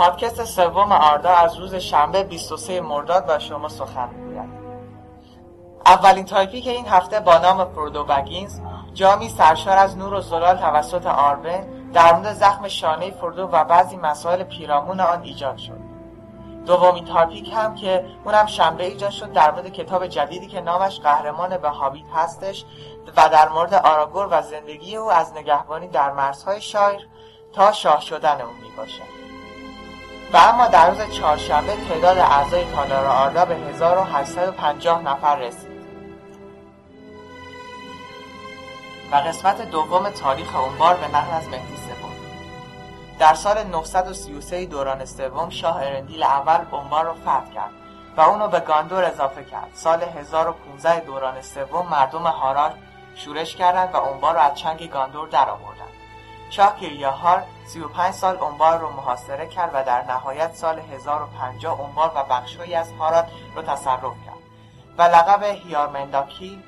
پادکست سوم آردا از روز شنبه 23 مرداد با شما سخن می‌گوید. اولین topic ی که این هفته با نام فرودو بگینز جامی سرشار از نور و زلال توسط آرون در مورد زخم شانه فرودو و بعضی مسائل پیرامون آن ایجاد شد. دومین topic هم که اونم شنبه ایجاد شد در مورد کتاب جدیدی که نامش قهرمان به هابیت هستش و در مورد آراگورن و زندگی او از نگهبانی در مرزهای شایر تا شاه شدن او می و اما در روز چهارشنبه تعداد اعضای تالار آردا به 1850 نفر رسید. و قسمت دوم تاریخ اونبار به نقل از مهدی سوم. در سال 933 دوران سوم شاه ارندیل اول اونبار رو فتح کرد و اونو به گاندور اضافه کرد. سال 1015 دوران سوم مردم هارار شورش کردند و اونبار رو از چنگ گاندور درآوردند شاه کریاهار 35 سال اونبار رو محاصره کرد و در نهایت سال 1050 اونبار و بخشهایی از هارات رو تصرف کرد و لقب هیارمنداکی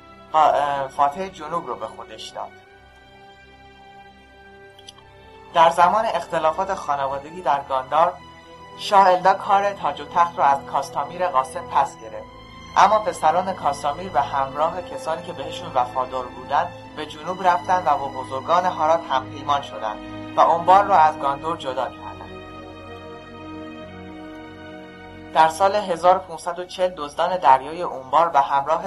فاتح جنوب رو به خودش داد. در زمان اختلافات خانوادگی در گاندار شاه الدا کار تاج و تخت را از کاستامیر قاسم پس گرفت. اما پسران کاسامیر به همراه کسانی که بهشون وفادار بودند به جنوب رفتند و با بزرگان هارات همپیمان شدند و انبار را از گاندور جدا کردند در سال 1540 دزدان دریای اونبار به همراه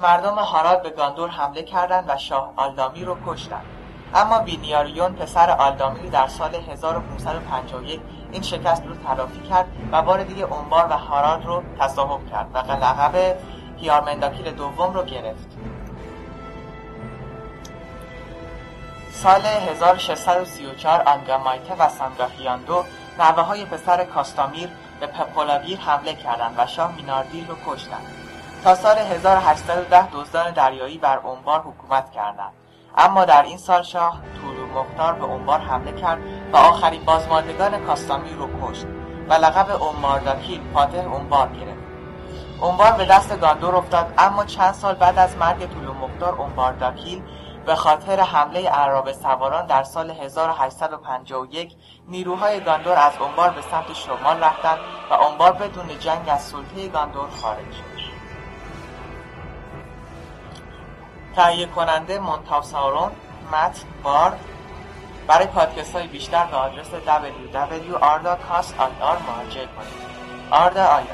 مردم هارات به گاندور حمله کردند و شاه آلدامی رو کشتند. اما بینیاریون پسر آلدامی در سال 1551 این شکست رو تلافی کرد و بار دیگه اونبار و هارات رو تصاحب کرد و لقب هیارمنداکیل دوم رو گرفت. سال 1634 آنگامایته و سانگاهیاندو نوه های پسر کاستامیر به پپولاویر حمله کردند و شاه میناردیل رو کشتند. تا سال 1810 دزدان دریایی بر اونبار حکومت کردند. اما در این سال شاه تولو مختار به اونبار حمله کرد و آخرین بازماندگان کاستامیر رو کشت و لقب اومارداکیل پادر اونبار گرفت. اونبار به دست گاندور افتاد اما چند سال بعد از مرگ طولو مختار اونبارداکیل به خاطر حمله عرب سواران در سال 1851 نیروهای گاندور از انبار به سمت شمال رفتند و انبار بدون جنگ از سلطه گاندور خارج شد. تهیه کننده مونتاوسارون مت بارد برای پادکست های بیشتر به آدرس www.arda.cast.ir مراجعه کنید. آردا آی